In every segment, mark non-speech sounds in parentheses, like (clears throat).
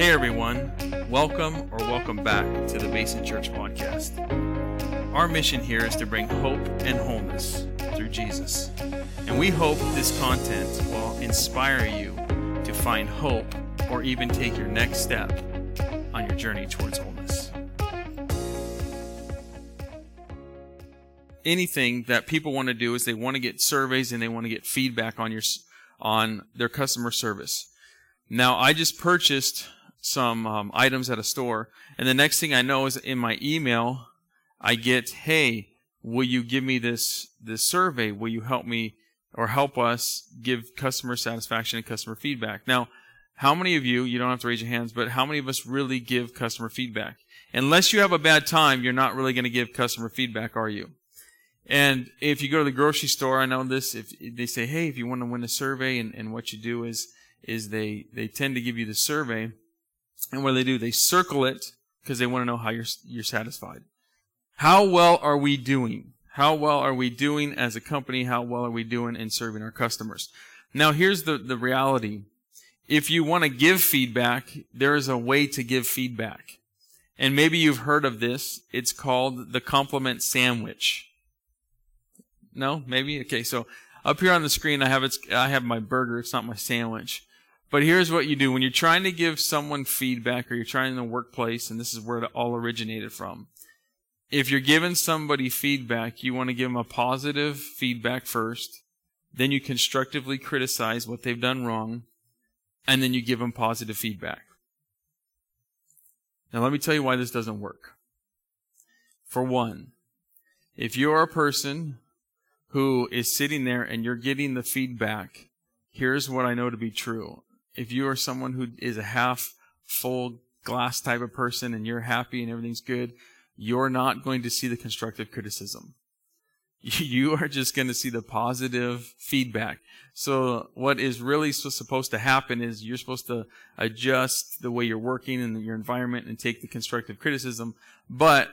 Hey everyone, welcome or welcome back to the Basin Church podcast. Our mission here is to bring hope and wholeness through Jesus. And we hope this content will inspire you to find hope or even take your next step on your journey towards wholeness. Anything that people want to do is they want to get surveys and they want to get feedback on your on their customer service. Now, I just purchased some um, items at a store, and the next thing I know is in my email, I get, "Hey, will you give me this this survey? Will you help me or help us give customer satisfaction and customer feedback?" Now, how many of you, you don't have to raise your hands, but how many of us really give customer feedback? Unless you have a bad time, you're not really going to give customer feedback, are you? And if you go to the grocery store, I know this, if they say, hey, if you want to win a survey, and, and what you do is, is they, they tend to give you the survey, and what do they do? They circle it because they want to know how you're, you're satisfied. How well are we doing? How well are we doing as a company? How well are we doing in serving our customers? Now here's the, the reality. If you want to give feedback, there is a way to give feedback. And maybe you've heard of this. It's called the compliment sandwich. No, maybe. Okay, so up here on the screen, I have it's I have my burger. It's not my sandwich. But here's what you do when you're trying to give someone feedback, or you're trying in the workplace, and this is where it all originated from. If you're giving somebody feedback, you want to give them a positive feedback first. Then you constructively criticize what they've done wrong, and then you give them positive feedback. Now, let me tell you why this doesn't work. For one, if you're a person who is sitting there and you're getting the feedback, here's what I know to be true. If you are someone who is a half full glass type of person and you're happy and everything's good, you're not going to see the constructive criticism. (laughs) You are just going to see the positive feedback. So what is really supposed to happen is you're supposed to adjust the way you're working and your environment and take the constructive criticism. But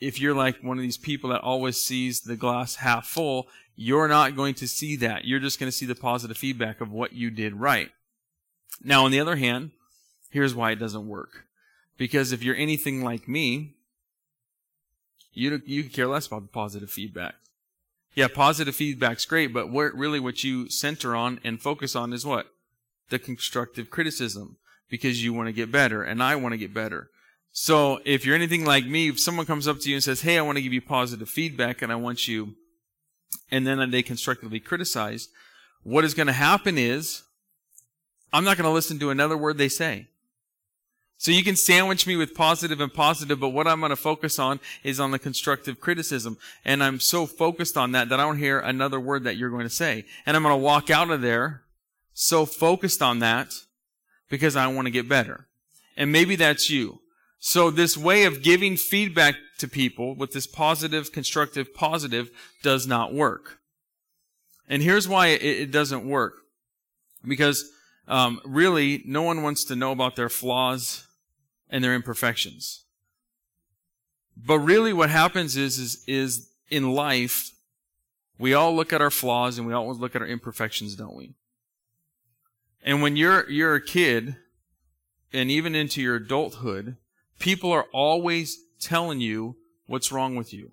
if you're like one of these people that always sees the glass half full, you're not going to see that. You're just going to see the positive feedback of what you did right. Now, on the other hand, here's why it doesn't work. Because if you're anything like me, you you care less about the positive feedback. Yeah, positive feedback's great, but really what you center on and focus on is what? The constructive criticism. Because you want to get better, and I want to get better. So if you're anything like me, if someone comes up to you and says, Hey, I want to give you positive feedback and I want you, and then they constructively criticize, what is going to happen is I'm not going to listen to another word they say. So you can sandwich me with positive and positive, but what I'm going to focus on is on the constructive criticism. And I'm so focused on that that I don't hear another word that you're going to say. And I'm going to walk out of there so focused on that because I want to get better. And maybe that's you. So this way of giving feedback to people with this positive, constructive, positive does not work. And here's why it, doesn't work. Because um, really, no one wants to know about their flaws and their imperfections. But really, what happens is, is, is in life, we all look at our flaws and we always look at our imperfections, don't we? And when you're, you're a kid, and even into your adulthood, People are always telling you what's wrong with you.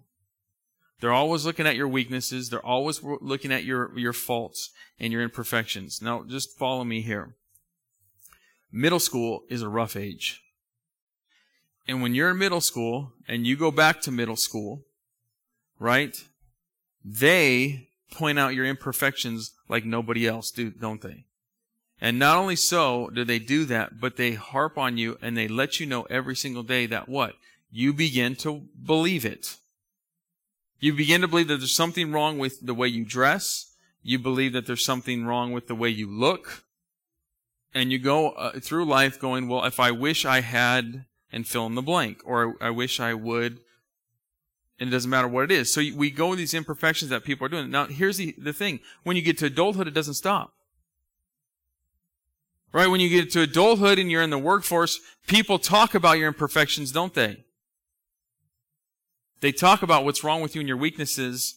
They're always looking at your weaknesses. They're always looking at your, your faults and your imperfections. Now, just follow me here. Middle school is a rough age. And when you're in middle school and you go back to middle school, right? They point out your imperfections like nobody else do, don't they? And not only so do they do that, but they harp on you and they let you know every single day that what? You begin to believe it. You begin to believe that there's something wrong with the way you dress. You believe that there's something wrong with the way you look. And you go uh, through life going, well, if I wish I had, and fill in the blank, or I wish I would, and it doesn't matter what it is. So we go with these imperfections that people are doing. Now, here's the, the thing. When you get to adulthood, it doesn't stop. Right? When you get to adulthood and you're in the workforce, people talk about your imperfections, don't they? They talk about what's wrong with you and your weaknesses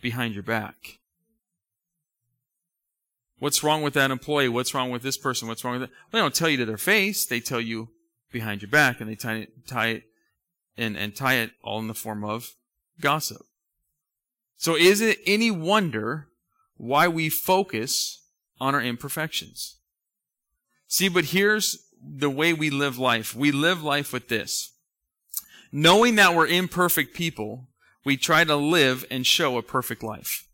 behind your back. What's wrong with that employee? What's wrong with this person? What's wrong with that? Well, they don't tell you to their face. They tell you behind your back and they tie it, tie it and, and tie it all in the form of gossip. So is it any wonder why we focus on our imperfections? See, but here's the way we live life. We live life with this. Knowing that we're imperfect people, we try to live and show a perfect life.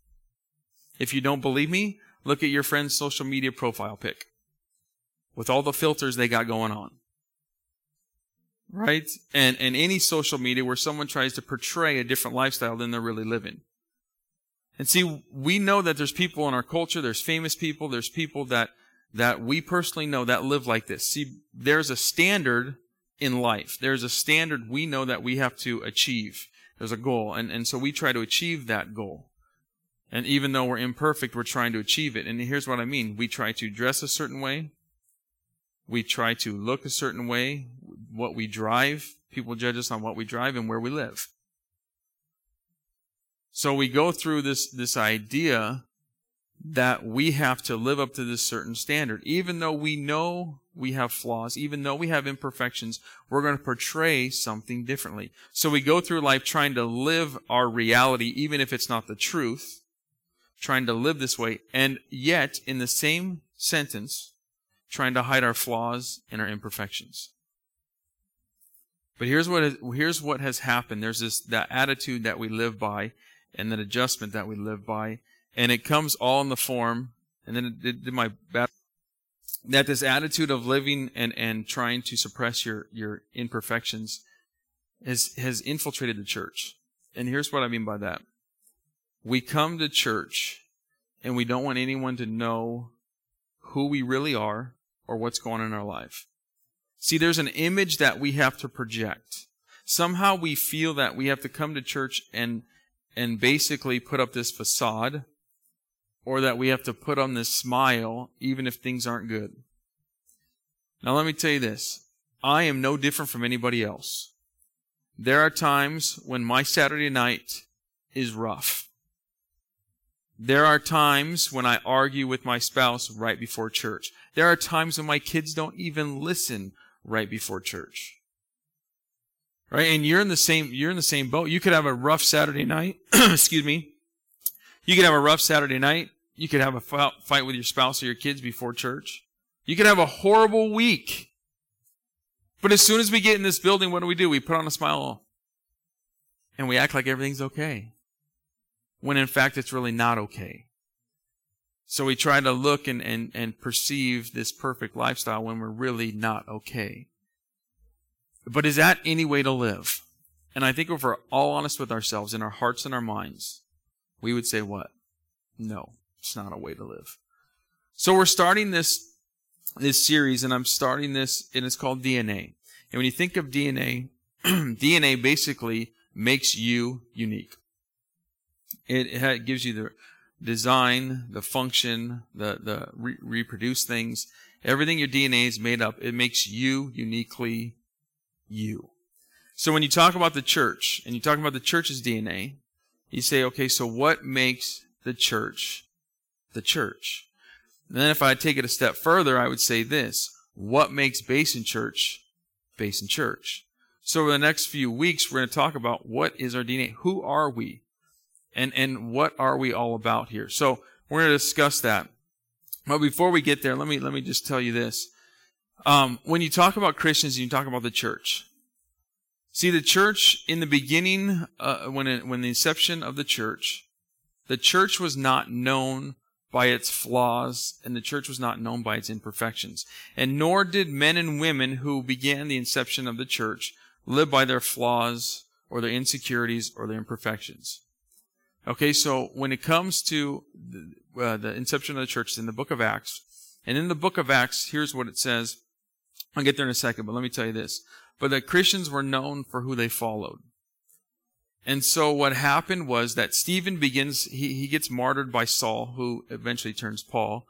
If you don't believe me, look at your friend's social media profile pic with all the filters they got going on. Right? And, and any social media where someone tries to portray a different lifestyle than they're really living. And see, we know that there's people in our culture, there's famous people, there's people that, that we personally know that live like this. See, there's a standard in life. There's a standard we know that we have to achieve. There's a goal. And, and so we try to achieve that goal. And even though we're imperfect, we're trying to achieve it. And here's what I mean. We try to dress a certain way. We try to look a certain way. What we drive, people judge us on what we drive and where we live. So we go through this, this idea that we have to live up to this certain standard. Even though we know we have flaws, even though we have imperfections, we're going to portray something differently. So we go through life trying to live our reality, even if it's not the truth, trying to live this way, and yet, in the same sentence, trying to hide our flaws and our imperfections. But here's what, here's what has happened. There's this, that attitude that we live by, and that adjustment that we live by. And it comes all in the form, and then it did my best, that this attitude of living and, and trying to suppress your, your imperfections has, has infiltrated the church. And here's what I mean by that. We come to church and we don't want anyone to know who we really are or what's going on in our life. See, there's an image that we have to project. Somehow we feel that we have to come to church and and basically put up this facade or that we have to put on this smile even if things aren't good. Now let me tell you this. I am no different from anybody else. There are times when my Saturday night is rough. There are times when I argue with my spouse right before church. There are times when my kids don't even listen right before church right? And you're in the same you're in the same boat. You could have a rough Saturday night. (clears throat) excuse me. You could have a rough Saturday night. You could have a fight with your spouse or your kids before church. You could have a horrible week. But as soon as we get in this building, what do we do? We put on a smile and we act like everything's okay. When in fact it's really not okay. So we try to look and, and, and perceive this perfect lifestyle when we're really not okay. But is that any way to live? And I think if we're all honest with ourselves in our hearts and our minds, we would say what? No, it's not a way to live. So we're starting this this series, and I'm starting this, and it's called DNA. And when you think of DNA, (clears throat) DNA basically makes you unique. It, it, gives you the design, the function, the the re- reproduce things. Everything your DNA is made up. It makes you uniquely you. So when you talk about the church and you talk about the church's DNA, you say, okay, so what makes the church the church? And then if I take it a step further, I would say this. What makes Basin Church Basin Church? So over the next few weeks, we're going to talk about what is our DNA? Who are we? And, and what are we all about here? So we're going to discuss that. But before we get there, let me, let me just tell you this. Um, when you talk about Christians, and you talk about the church. See, the church in the beginning, uh, when it, when the inception of the church, the church was not known by its flaws, and the church was not known by its imperfections. And nor did men and women who began the inception of the church live by their flaws or their insecurities or their imperfections. Okay, so when it comes to the, uh, the inception of the church, in the book of Acts, and in the book of Acts, here's what it says I'll get there in a second, but let me tell you this. But the Christians were known for who they followed. And so what happened was that Stephen begins, he, he gets martyred by Saul, who eventually turns Paul.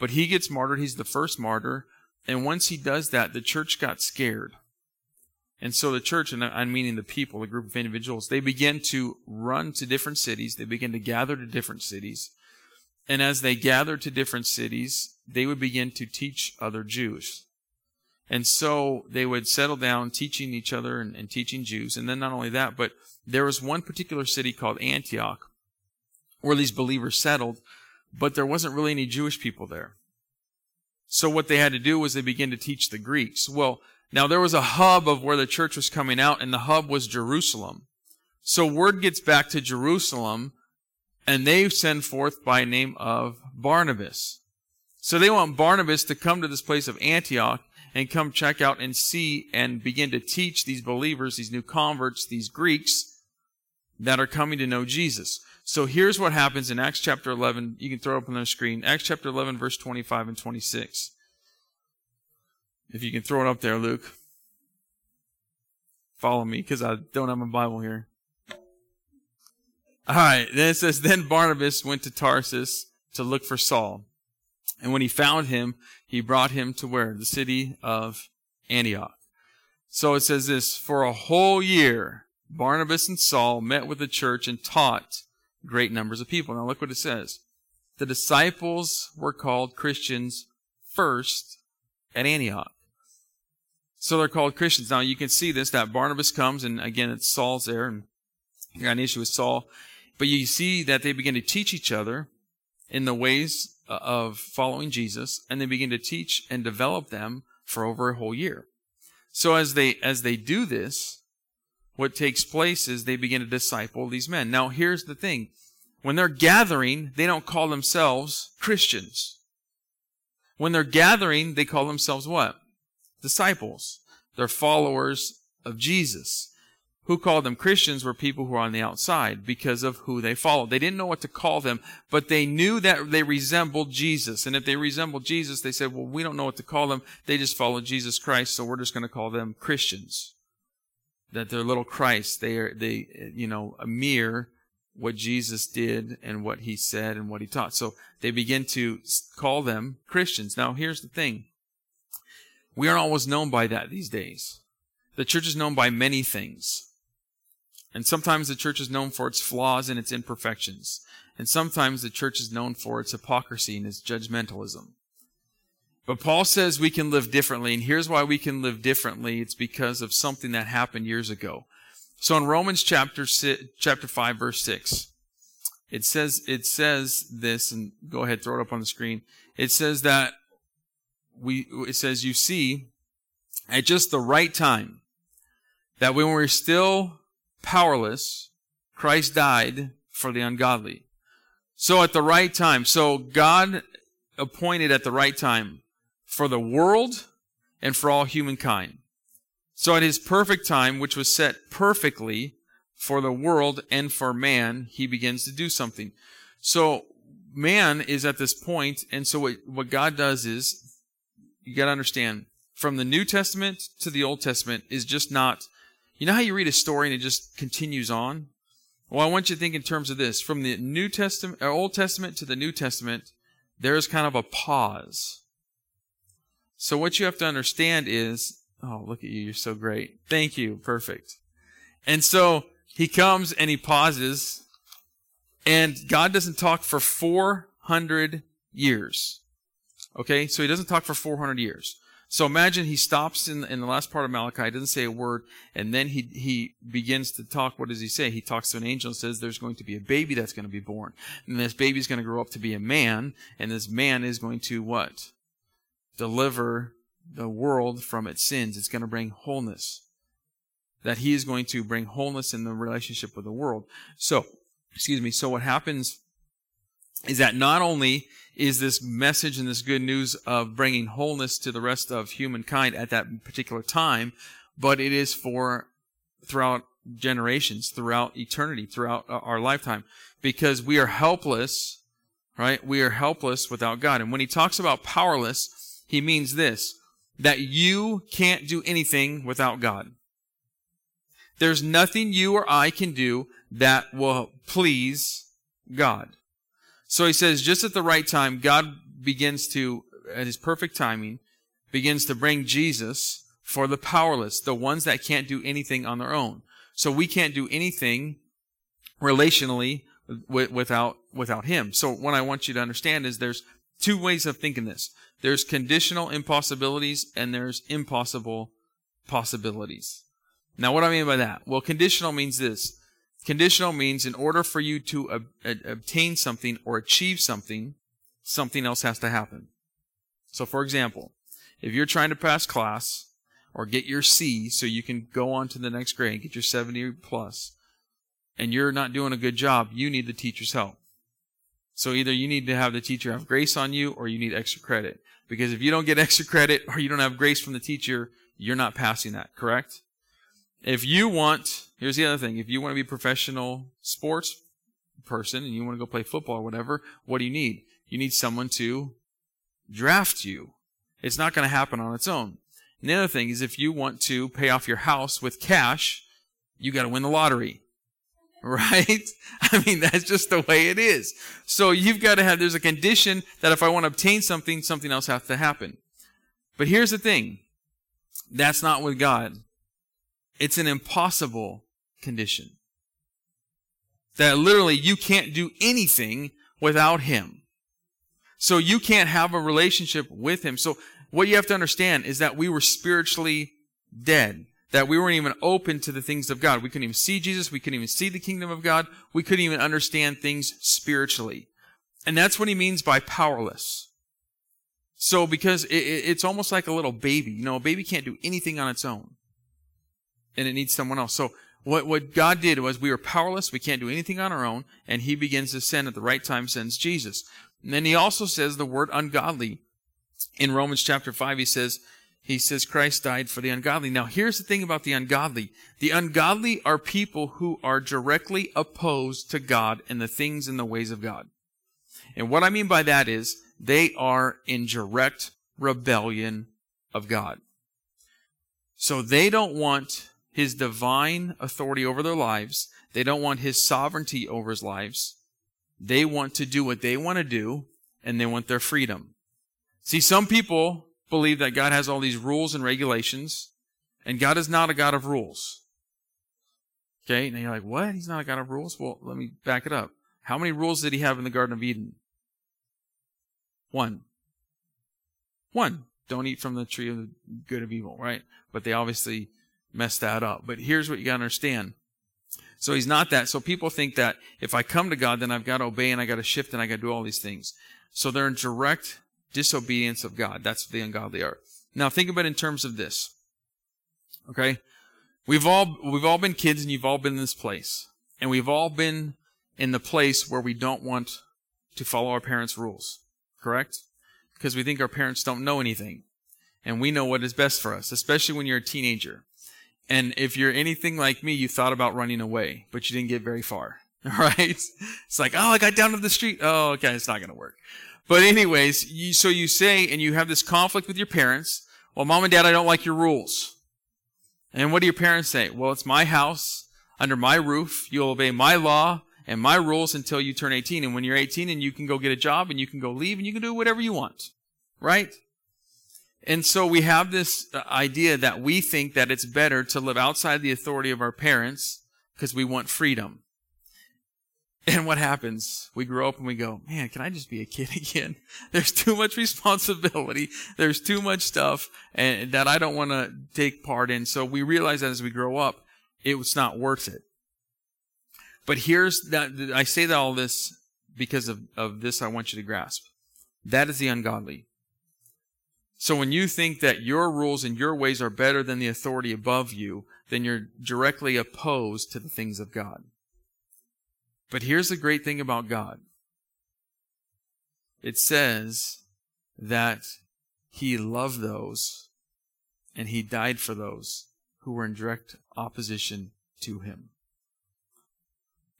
But he gets martyred, he's the first martyr. And once he does that, the church got scared. And so the church, and I'm meaning the people, the group of individuals, they begin to run to different cities. They begin to gather to different cities. And as they gathered to different cities, they would begin to teach other Jews. And so they would settle down teaching each other and, and, teaching Jews. And then not only that, but there was one particular city called Antioch where these believers settled, but there wasn't really any Jewish people there. So what they had to do was they began to teach the Greeks. Well, now there was a hub of where the church was coming out, and the hub was Jerusalem. So word gets back to Jerusalem, and they send forth by name of Barnabas. So they want Barnabas to come to this place of Antioch and come check out and see and begin to teach these believers, these new converts, these Greeks that are coming to know Jesus. So here's what happens in Acts chapter 11. You can throw up on the screen. Acts chapter 11, verse 25 and 26. If you can throw it up there, Luke. Follow me because I don't have my Bible here. All right. Then it says, Then Barnabas went to Tarsus to look for Saul. And when he found him, he brought him to where? The city of Antioch. So it says this, for a whole year, Barnabas and Saul met with the church and taught great numbers of people. Now look what it says. The disciples were called Christians first at Antioch. So they're called Christians. Now you can see this, that Barnabas comes, and again, it's Saul's there, and you got an issue with Saul. But you see that they begin to teach each other in the ways Uh, of following Jesus, and they begin to teach and develop them for over a whole year. So as they, as they do this, what takes place is they begin to disciple these men. Now here's the thing. When they're gathering, they don't call themselves Christians. When they're gathering, they call themselves what? Disciples. They're followers of Jesus who called them Christians were people who were on the outside because of who they followed. They didn't know what to call them, but they knew that they resembled Jesus. And if they resembled Jesus, they said, well, we don't know what to call them. They just followed Jesus Christ, so we're just going to call them Christians. That they're little Christ. They are, they, you know, a mere what Jesus did and what he said and what he taught. So they begin to call them Christians. Now here's the thing. We aren't always known by that these days. The church is known by many things. And sometimes the church is known for its flaws and its imperfections. And sometimes the church is known for its hypocrisy and its judgmentalism. But Paul says we can live differently, and here's why we can live differently. It's because of something that happened years ago. So in Romans chapter six, chapter 5 verse 6, it says it says this and go ahead throw it up on the screen. It says that we it says you see at just the right time that when we're still powerless, Christ died for the ungodly. So at the right time, so God appointed at the right time for the world and for all humankind. So at his perfect time, which was set perfectly for the world and for man, he begins to do something. So man is at this point, and so what, what God does is, you gotta understand, from the New Testament to the Old Testament is just not you know how you read a story and it just continues on? Well, I want you to think in terms of this. From the New Testament, uh, Old Testament to the New Testament, there is kind of a pause. So what you have to understand is, oh, look at you, you're so great. Thank you, perfect. And so he comes and he pauses, and God doesn't talk for 400 years. Okay, so he doesn't talk for 400 years. So imagine he stops in, in the last part of Malachi, doesn't say a word, and then he, he begins to talk. What does he say? He talks to an angel and says there's going to be a baby that's going to be born. And this baby is going to grow up to be a man, and this man is going to what? Deliver the world from its sins. It's going to bring wholeness. That he is going to bring wholeness in the relationship with the world. So, excuse me, so what happens is that not only is this message and this good news of bringing wholeness to the rest of humankind at that particular time, but it is for throughout generations, throughout eternity, throughout our lifetime, because we are helpless, right? We are helpless without God. And when he talks about powerless, he means this, that you can't do anything without God. There's nothing you or I can do that will please God. So he says, just at the right time, God begins to, at his perfect timing, begins to bring Jesus for the powerless, the ones that can't do anything on their own. So we can't do anything relationally without without him. So what I want you to understand is there's two ways of thinking this. There's conditional impossibilities and there's impossible possibilities. Now what I mean by that? Well, conditional means this. Conditional means in order for you to ob- obtain something or achieve something, something else has to happen. So for example, if you're trying to pass class or get your C so you can go on to the next grade, and get your 70 plus, and you're not doing a good job, you need the teacher's help. So either you need to have the teacher have grace on you or you need extra credit. Because if you don't get extra credit or you don't have grace from the teacher, you're not passing that, correct? If you want, here's the other thing. If you want to be a professional sports person and you want to go play football or whatever, what do you need? You need someone to draft you. It's not going to happen on its own. And the other thing is if you want to pay off your house with cash, you got to win the lottery. (laughs) Right? I mean, that's just the way it is. So you've got to have, there's a condition that if I want to obtain something, something else has to happen. But here's the thing. That's not with God. It's an impossible condition. That literally you can't do anything without Him. So you can't have a relationship with Him. So what you have to understand is that we were spiritually dead. That we weren't even open to the things of God. We couldn't even see Jesus. We couldn't even see the kingdom of God. We couldn't even understand things spiritually. And that's what he means by powerless. So because it, it's almost like a little baby. You know, a baby can't do anything on its own. And it needs someone else. So what, what God did was we were powerless. We can't do anything on our own. And he begins to send at the right time, sends Jesus. And then he also says the word ungodly in Romans chapter 5, he says, he says Christ died for the ungodly. Now, here's the thing about the ungodly. The ungodly are people who are directly opposed to God and the things and the ways of God. And what I mean by that is they are in direct rebellion of God. So they don't want his divine authority over their lives. They don't want his sovereignty over his lives. They want to do what they want to do and they want their freedom. See, some people believe that God has all these rules and regulations, and God is not a God of rules. Okay, now you're like, what? He's not a God of rules? Well, let me back it up. How many rules did he have in the Garden of Eden? One. One. Don't eat from the tree of the good of evil, right? But they obviously messed that up. But here's what you gotta understand. So he's not that. So people think that if I come to God, then I've got to obey and I got to shift and I got to do all these things. So they're in direct disobedience of God. That's what the ungodly are. Now think about it in terms of this. Okay? We've all, we've all been kids and you've all been in this place. And we've all been in the place where we don't want to follow our parents' rules. Correct? Because we think our parents don't know anything. And we know what is best for us, especially when you're a teenager. And if you're anything like me, you thought about running away, but you didn't get very far. (laughs) Right? It's like, oh, I got down to the street. Oh, okay, it's not going to work. But anyways, you, so you say, and you have this conflict with your parents. Well, mom and dad, I don't like your rules. And what do your parents say? Well, it's my house, under my roof. You'll obey my law and my rules until you turn 18. And when you're 18 and you can go get a job and you can go leave and you can do whatever you want. Right? And so we have this uh, idea that we think that it's better to live outside the authority of our parents because we want freedom. And what happens? We grow up and we go, man, can I just be a kid (laughs) again? There's too much responsibility. There's too much stuff and that I don't want to take part in. So we realize that as we grow up, it was not worth it. But here's that, I say that all this because of, of this I want you to grasp. That is the ungodly. So when you think that your rules and your ways are better than the authority above you, then you're directly opposed to the things of God. But here's the great thing about God it says that He loved those and He died for those who were in direct opposition to Him.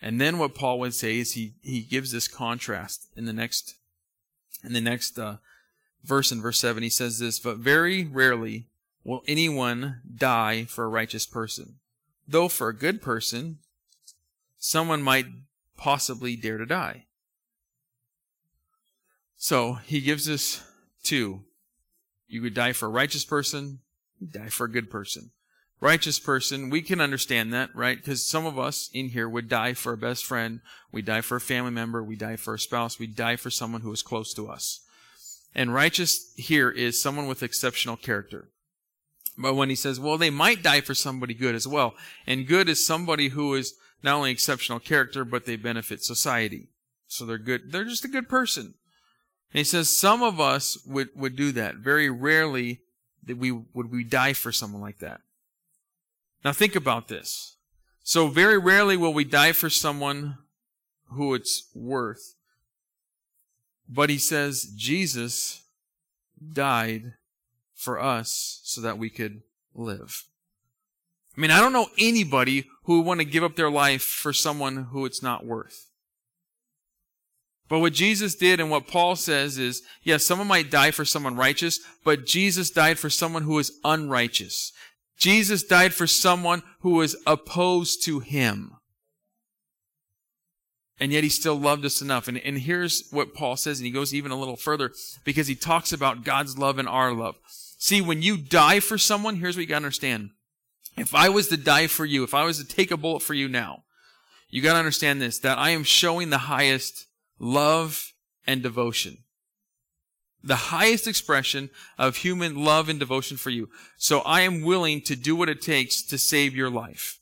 And then what Paul would say is he, he gives this contrast in the next, in the next, uh, verse in verse 7. He says this, but very rarely will anyone die for a righteous person. Though for a good person, someone might possibly dare to die. So he gives us two. You could die for a righteous person, die for a good person. righteous person, we can understand that, right? Because some of us in here would die for a best friend, we die for a family member, we die for a spouse, we die for someone who is close to us. And righteous here is someone with exceptional character. But when he says, well, they might die for somebody good as well. And good is somebody who is not only exceptional character, but they benefit society. So they're good. They're just a good person. And he says some of us would, would do that. Very rarely that we would we die for someone like that. Now think about this. So very rarely will we die for someone who it's worth. But he says Jesus died for us so that we could live. I mean, I don't know anybody who would want to give up their life for someone who it's not worth. But what Jesus did and what Paul says is, yes, someone might die for someone righteous, but Jesus died for someone who is unrighteous. Jesus died for someone who was opposed to him. And yet he still loved us enough. And, and here's what Paul says, and he goes even a little further because he talks about God's love and our love. See, when you die for someone, here's what you gotta understand. If I was to die for you, if I was to take a bullet for you now, you gotta understand this, that I am showing the highest love and devotion. The highest expression of human love and devotion for you. So I am willing to do what it takes to save your life.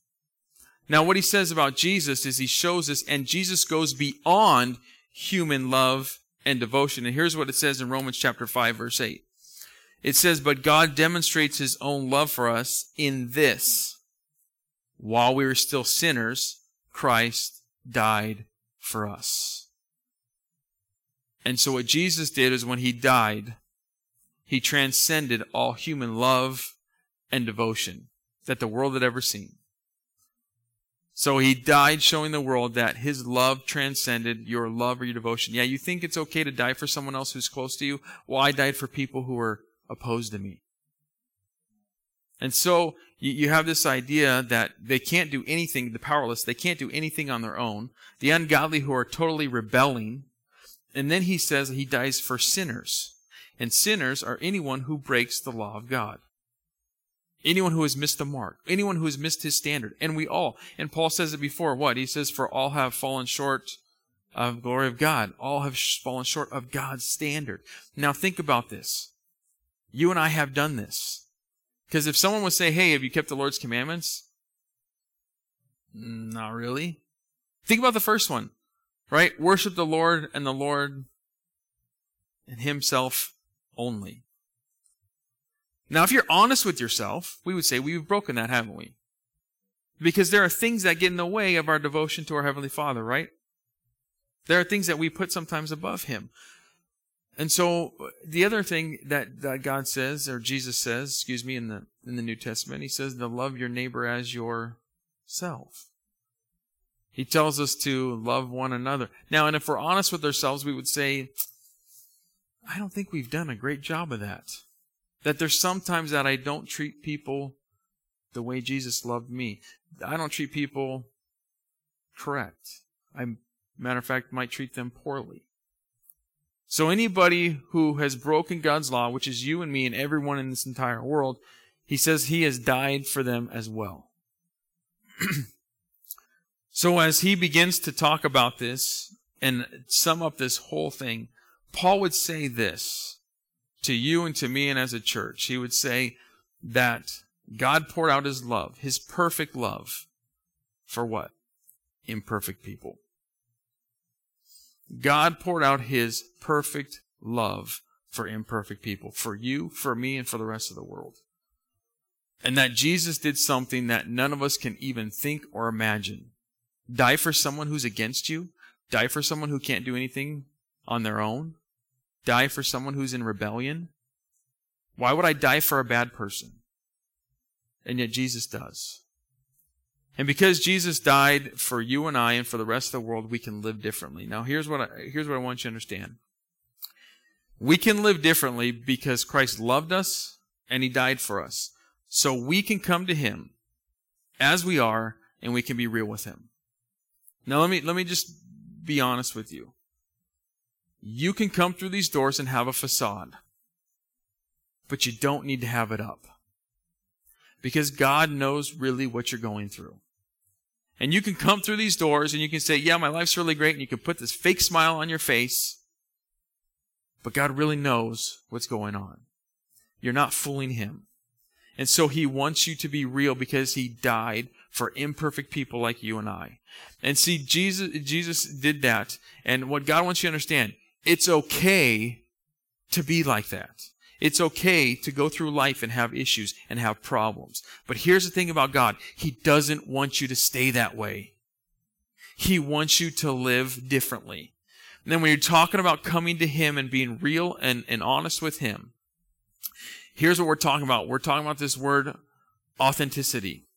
Now, what he says about Jesus is he shows us, and Jesus goes beyond human love and devotion. And here's what it says in Romans chapter 5, verse 8. It says, But God demonstrates his own love for us in this. While we were still sinners, Christ died for us. And so what Jesus did is when he died, he transcended all human love and devotion that the world had ever seen. So he died showing the world that his love transcended your love or your devotion. Yeah, you think it's okay to die for someone else who's close to you? Well, I died for people who were opposed to me. And so you, have this idea that they can't do anything, the powerless, they can't do anything on their own. The ungodly who are totally rebelling and then he says he dies for sinners. And sinners are anyone who breaks the law of God. Anyone who has missed the mark. Anyone who has missed his standard. And we all. And Paul says it before. What? He says, for all have fallen short of glory of God. All have fallen short of God's standard. Now think about this. You and I have done this. Because if someone would say, hey, have you kept the Lord's commandments? Mm, not really. Think about the first one. Right? Worship the Lord and the Lord and Himself only. Now, if you're honest with yourself, we would say we've broken that, haven't we? Because there are things that get in the way of our devotion to our Heavenly Father, right? There are things that we put sometimes above Him. And so the other thing that, that God says, or Jesus says, excuse me, in the in the New Testament, He says to love your neighbor as yourself. He tells us to love one another. Now, and if we're honest with ourselves, we would say, I don't think we've done a great job of that. That there's sometimes that I don't treat people the way Jesus loved me. I don't treat people correct. I, matter of fact, might treat them poorly. So anybody who has broken God's law, which is you and me and everyone in this entire world, he says he has died for them as well. (clears throat) So as he begins to talk about this and sum up this whole thing, Paul would say this to you and to me and as a church. He would say that God poured out his love, his perfect love, for what? Imperfect people. God poured out his perfect love for imperfect people, for you, for me, and for the rest of the world. And that Jesus did something that none of us can even think or imagine. Die for someone who's against you? Die for someone who can't do anything on their own? Die for someone who's in rebellion? Why would I die for a bad person? And yet Jesus does. And because Jesus died for you and I and for the rest of the world, we can live differently. Now here's what I, here's what I want you to understand. We can live differently because Christ loved us and he died for us. So we can come to him as we are and we can be real with him. Now let me let me just be honest with you. You can come through these doors and have a facade. But you don't need to have it up. Because God knows really what you're going through. And you can come through these doors and you can say, yeah, my life's really great. And you can put this fake smile on your face. But God really knows what's going on. You're not fooling Him. And so He wants you to be real because He died for imperfect people like you and I. And see, Jesus, Jesus did that. And what God wants you to understand, it's okay to be like that. It's okay to go through life and have issues and have problems. But here's the thing about God. He doesn't want you to stay that way. He wants you to live differently. And then when you're talking about coming to Him and being real and, and honest with Him, here's what we're talking about. We're talking about this word authenticity.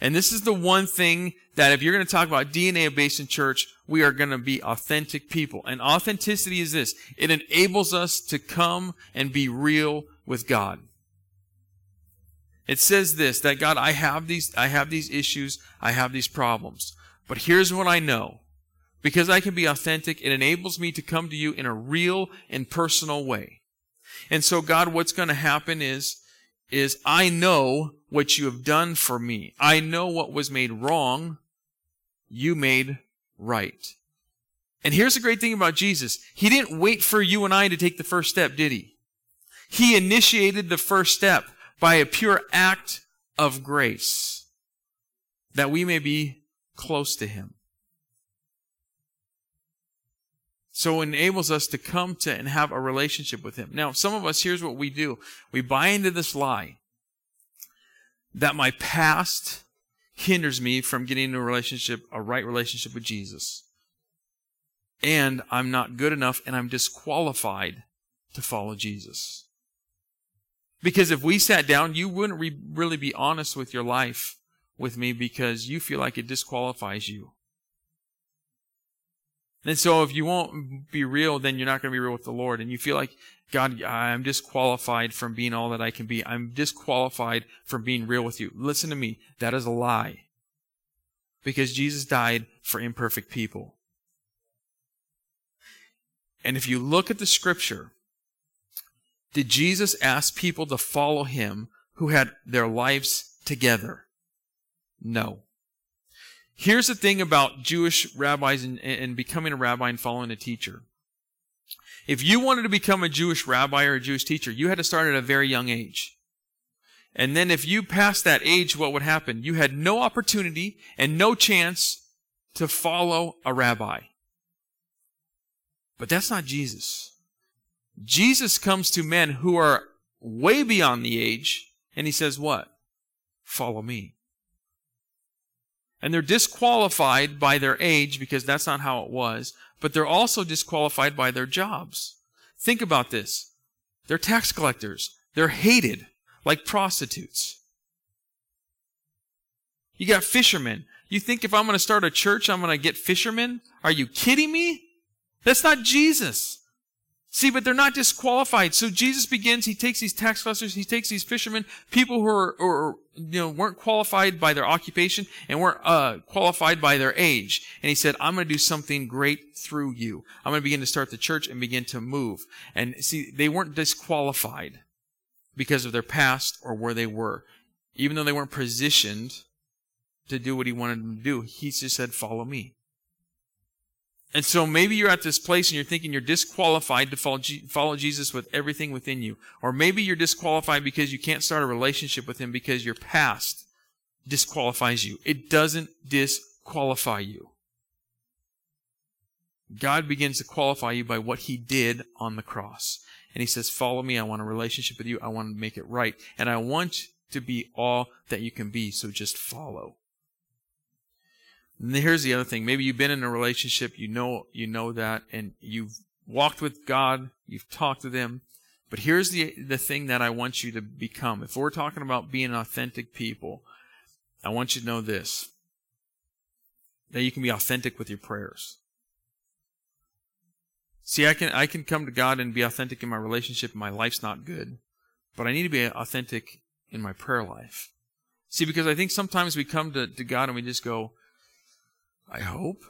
And this is the one thing that if you're going to talk about DNA of Basin Church, we are going to be authentic people. And authenticity is this. It enables us to come and be real with God. It says this, that God, I have these, I have these issues, I have these problems. But here's what I know. Because I can be authentic, it enables me to come to you in a real and personal way. And so God, what's going to happen is, is I know what you have done for me. I know what was made wrong, you made right. And here's the great thing about Jesus. He didn't wait for you and I to take the first step, did he? He initiated the first step by a pure act of grace that we may be close to him. So it enables us to come to and have a relationship with him. Now, some of us, here's what we do. We buy into this lie that my past hinders me from getting into a relationship, a right relationship with Jesus. And I'm not good enough and I'm disqualified to follow Jesus. Because if we sat down, you wouldn't re- really be honest with your life with me because you feel like it disqualifies you. And so if you won't be real, then you're not going to be real with the Lord. And you feel like, God, I'm disqualified from being all that I can be. I'm disqualified from being real with you. Listen to me. That is a lie. Because Jesus died for imperfect people. And if you look at the scripture, did Jesus ask people to follow him who had their lives together? No. Here's the thing about Jewish rabbis and, and becoming a rabbi and following a teacher. If you wanted to become a Jewish rabbi or a Jewish teacher, you had to start at a very young age. And then if you passed that age, what would happen? You had no opportunity and no chance to follow a rabbi. But that's not Jesus. Jesus comes to men who are way beyond the age, and he says, What? Follow me. And they're disqualified by their age because that's not how it was, but they're also disqualified by their jobs. Think about this. They're tax collectors. They're hated like prostitutes. You got fishermen. You think if I'm going to start a church, I'm going to get fishermen? Are you kidding me? That's not Jesus. See, but they're not disqualified. So Jesus begins, he takes these tax collectors, he takes these fishermen, people who are, or, you know, weren't qualified by their occupation and weren't, uh, qualified by their age. And he said, I'm going to do something great through you. I'm going to begin to start the church and begin to move. And see, they weren't disqualified because of their past or where they were. Even though they weren't positioned to do what he wanted them to do, he just said, follow me. And so maybe you're at this place and you're thinking you're disqualified to follow, follow Jesus with everything within you. Or maybe you're disqualified because you can't start a relationship with him because your past disqualifies you. It doesn't disqualify you. God begins to qualify you by what he did on the cross. And he says, follow me. I want a relationship with you. I want to make it right. And I want to be all that you can be. So just follow. And here's the other thing. Maybe you've been in a relationship, you know, you know that, and you've walked with God, you've talked to them. But here's the, the thing that I want you to become. If we're talking about being authentic people, I want you to know this. That you can be authentic with your prayers. See, I can, I can come to God and be authentic in my relationship my life's not good. But I need to be authentic in my prayer life. See, because I think sometimes we come to, to God and we just go, I hope.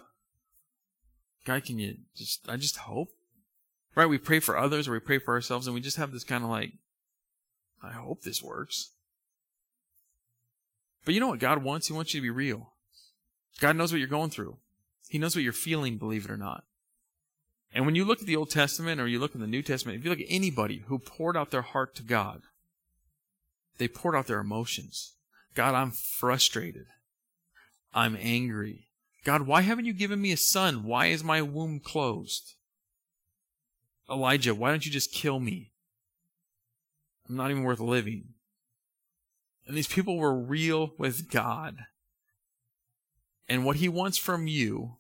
God, can you just, I just hope. Right? We pray for others or we pray for ourselves and we just have this kind of like, I hope this works. But you know what God wants? He wants you to be real. God knows what you're going through. He knows what you're feeling, believe it or not. And when you look at the Old Testament or you look in the New Testament, if you look at anybody who poured out their heart to God, they poured out their emotions. God, I'm frustrated. I'm angry. God, why haven't you given me a son? Why is my womb closed? Elijah, why don't you just kill me? I'm not even worth living. And these people were real with God. And what he wants from you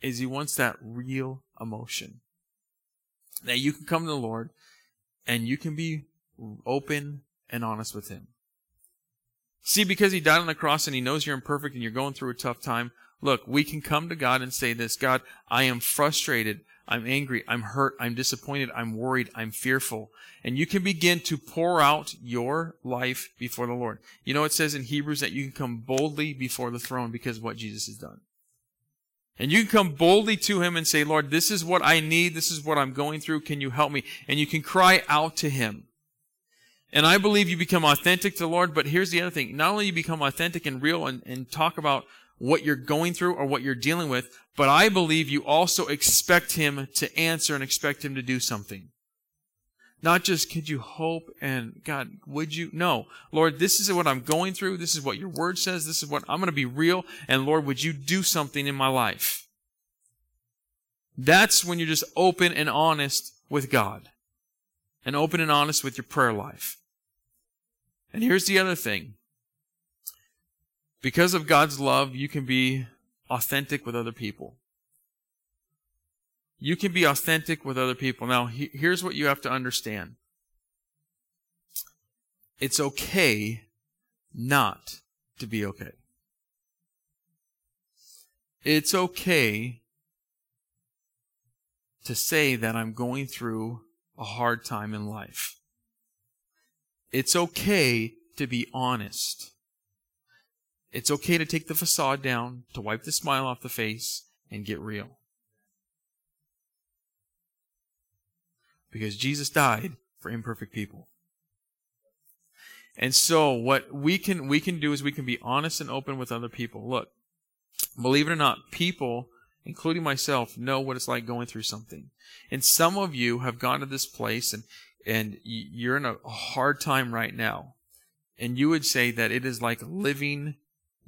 is he wants that real emotion. That you can come to the Lord and you can be open and honest with him. See, because he died on the cross and he knows you're imperfect and you're going through a tough time, look, we can come to God and say this God, I am frustrated. I'm angry. I'm hurt. I'm disappointed. I'm worried. I'm fearful. And you can begin to pour out your life before the Lord. You know, it says in Hebrews that you can come boldly before the throne because of what Jesus has done. And you can come boldly to Him and say, Lord, this is what I need. This is what I'm going through. Can you help me? And you can cry out to Him. And I believe you become authentic to the Lord, but here's the other thing. Not only you become authentic and real and, and talk about what you're going through or what you're dealing with, but I believe you also expect Him to answer and expect Him to do something. Not just, could you hope and God, would you? No. Lord, this is what I'm going through. This is what your word says. This is what I'm going to be real. And Lord, would you do something in my life? That's when you're just open and honest with God and open and honest with your prayer life. And here's the other thing. Because of God's love, you can be authentic with other people. You can be authentic with other people. Now, he, here's what you have to understand. It's okay not to be okay. It's okay to say that I'm going through a hard time in life. It's okay to be honest. It's okay to take the facade down, to wipe the smile off the face, and get real. Because Jesus died for imperfect people. And so what we can we can do is we can be honest and open with other people. Look, believe it or not, people, including myself, know what it's like going through something. And some of you have gone to this place and and you're in a hard time right now. And you would say that it is like living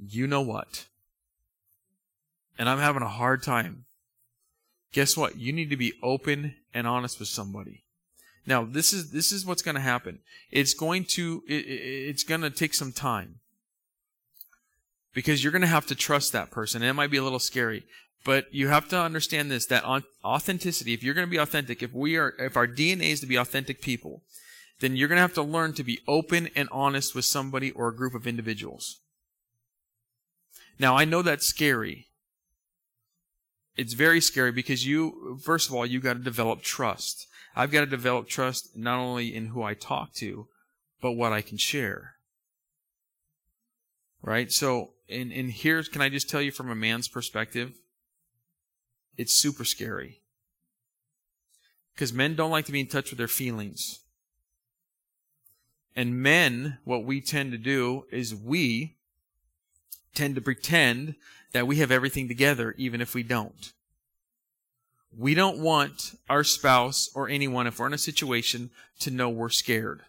you know what. And I'm having a hard time. Guess what? You need to be open and honest with somebody. Now, this is this is what's going to happen. It's going to it, it's going to take some time because you're going to have to trust that person, and it might be a little scary. But you have to understand this: that authenticity. If you're going to be authentic, if we are, if our DNA is to be authentic people, then you're going to have to learn to be open and honest with somebody or a group of individuals. Now, I know that's scary. It's very scary because you, first of all, you've got to develop trust. I've got to develop trust not only in who I talk to, but what I can share. Right? So, and, and here, can I just tell you from a man's perspective? It's super scary. Because men don't like to be in touch with their feelings. And men, what we tend to do is we tend to pretend that we have everything together, even if we don't. We don't want our spouse or anyone, if we're in a situation, to know we're scared.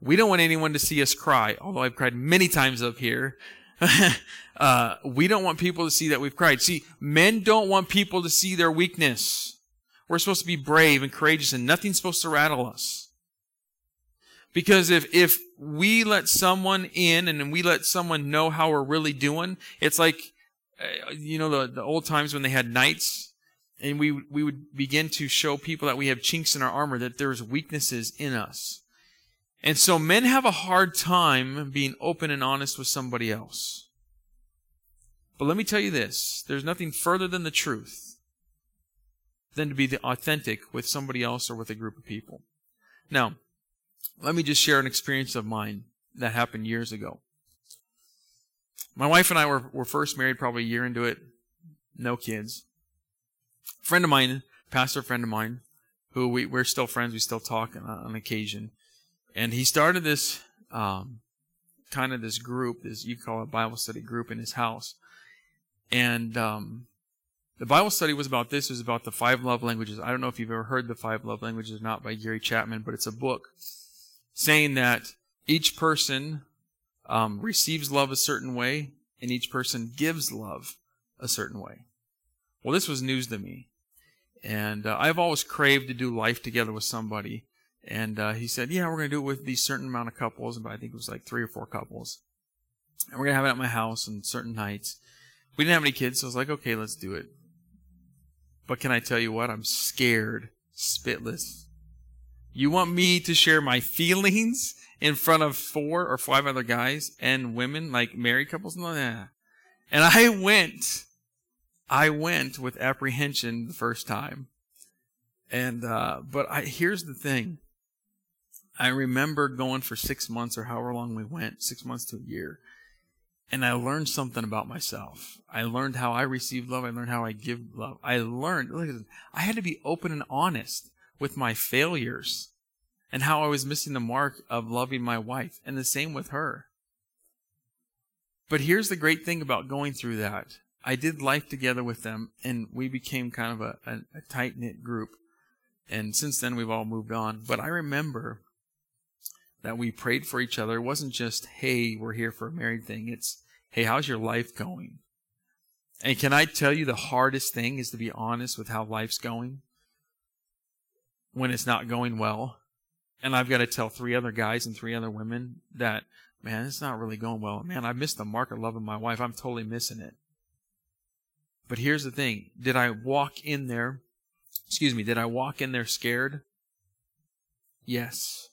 We don't want anyone to see us cry, although I've cried many times up here. (laughs) uh, we don't want people to see that we've cried. See, men don't want people to see their weakness. We're supposed to be brave and courageous, and nothing's supposed to rattle us. Because if, if we let someone in and we let someone know how we're really doing, it's like, uh, you know, the, the old times when they had knights and we, we would begin to show people that we have chinks in our armor, that there's weaknesses in us. And so men have a hard time being open and honest with somebody else. But let me tell you this, there's nothing further than the truth than to be authentic with somebody else or with a group of people. Now, let me just share an experience of mine that happened years ago. My wife and I were, were first married probably a year into it, no kids. A friend of mine, pastor friend of mine, who we, we're still friends, we still talk on, on occasion. And he started this um, kind of this group, this you call a Bible study group in his house. And um, the Bible study was about this. It was about the five love languages. I don't know if you've ever heard the five love languages or not by Gary Chapman, but it's a book saying that each person um, receives love a certain way and each person gives love a certain way. Well, this was news to me. And uh, I've always craved to do life together with somebody. And uh, he said, yeah, we're going to do it with these certain amount of couples. But I think it was like three or four couples. And we're going to have it at my house on certain nights. We didn't have any kids, so I was like, okay, let's do it. But can I tell you what? I'm scared spitless. You want me to share my feelings in front of four or five other guys and women, like married couples? No, nah. And I went, I went with apprehension the first time. And, uh, but I, here's the thing. I remember going for six months or however long we went, six months to a year and I learned something about myself. I learned how I receive love. I learned how I give love. I learned, look at this, I had to be open and honest with my failures and how I was missing the mark of loving my wife and the same with her. But here's the great thing about going through that. I did life together with them and we became kind of a, a, a tight knit group. And since then we've all moved on. But I remember that we prayed for each other. It wasn't just, hey, we're here for a married thing. It's, hey, how's your life going? And can I tell you the hardest thing is to be honest with how life's going when it's not going well. And I've got to tell three other guys and three other women that, man, it's not really going well. Man, I missed the mark of loving my wife. I'm totally missing it. But here's the thing. Did I walk in there? Excuse me. Did I walk in there scared? Yes.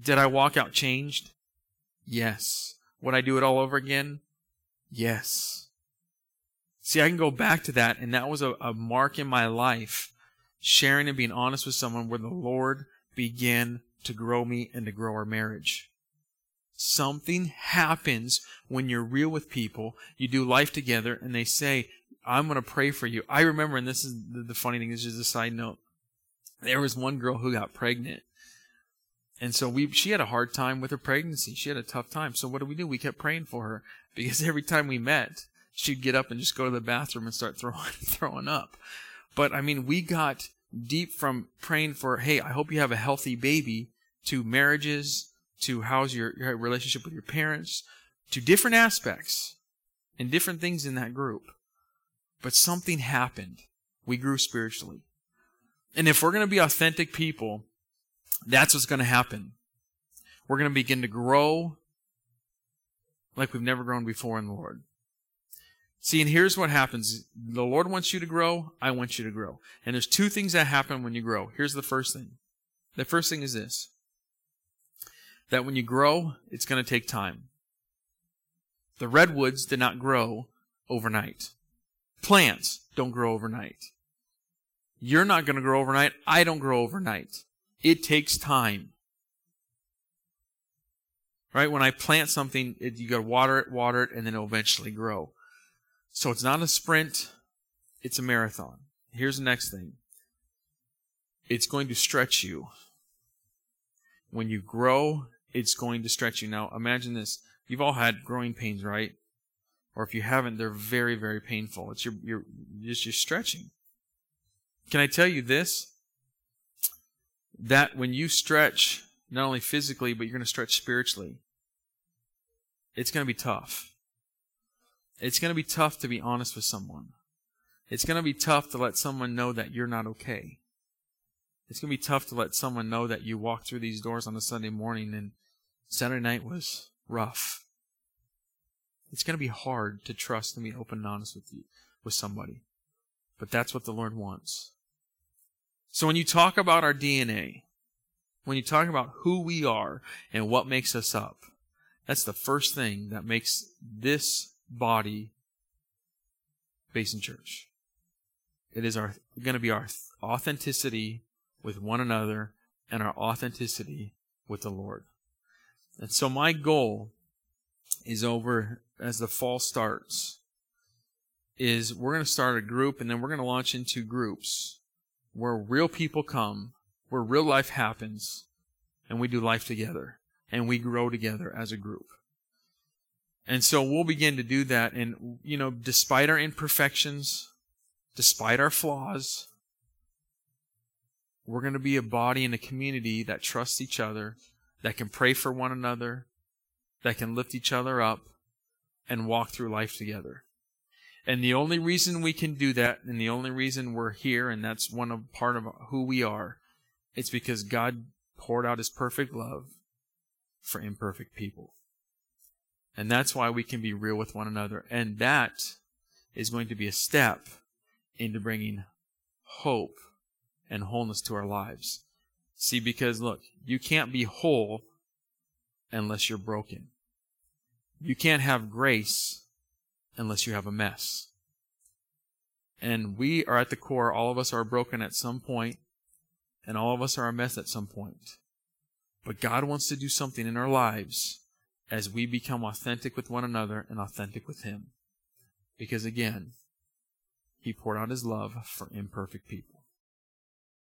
Did I walk out changed? Yes. Would I do it all over again? Yes. See, I can go back to that, and that was a, a mark in my life, sharing and being honest with someone where the Lord began to grow me and to grow our marriage. Something happens when you're real with people, you do life together, and they say, I'm going to pray for you. I remember, and this is the, funny thing, this is just a side note. There was one girl who got pregnant and so we, she had a hard time with her pregnancy. She had a tough time. So what did we do? We kept praying for her because (laughs) every time we met, she'd get up and just go to the bathroom and start throwing, (laughs) throwing up. But I mean, we got deep from praying for, hey, I hope you have a healthy baby to marriages, to how's your, your relationship with your parents, to different aspects and different things in that group. But something happened. We grew spiritually. And if we're going to be authentic people, that's what's going to happen. We're going to begin to grow like we've never grown before in the Lord. See, and here's what happens. The Lord wants you to grow. I want you to grow. And there's two things that happen when you grow. Here's the first thing. The first thing is this. That when you grow, it's going to take time. The redwoods did not grow overnight. Plants don't grow overnight. You're not going to grow overnight. I don't grow overnight. It takes time. Right? When I plant something, it, you gotta water it, water it, and then it'll eventually grow. So it's not a sprint, it's a marathon. Here's the next thing. It's going to stretch you. When you grow, it's going to stretch you. Now, imagine this. You've all had growing pains, right? Or if you haven't, they're very, very painful. It's your, your, just you're stretching. Can I tell you this? that when you stretch, not only physically, but you're going to stretch spiritually, it's going to be tough. It's going to be tough to be honest with someone. It's going to be tough to let someone know that you're not okay. It's going to be tough to let someone know that you walked through these doors on a Sunday morning and Saturday night was rough. It's going to be hard to trust and be open and honest with you, with somebody. But that's what the Lord wants. So when you talk about our DNA, when you talk about who we are and what makes us up, that's the first thing that makes this body Basin Church. It is our going to be our authenticity with one another and our authenticity with the Lord. And so my goal is over as the fall starts is we're going to start a group and then we're going to launch into groups where real people come, where real life happens, and we do life together. and we grow together as a group. And so we'll begin to do that. And, you know, despite our imperfections, despite our flaws, we're going to be a body and a community that trusts each other, that can pray for one another, that can lift each other up, and walk through life together. And the only reason we can do that, and the only reason we're here, and that's one of part of who we are, it's because God poured out his perfect love for imperfect people. And that's why we can be real with one another. And that is going to be a step into bringing hope and wholeness to our lives. See, because look, you can't be whole unless you're broken. You can't have grace unless you have a mess. And we are at the core, all of us are broken at some point, and all of us are a mess at some point. But God wants to do something in our lives as we become authentic with one another and authentic with Him. Because again, He poured out His love for imperfect people.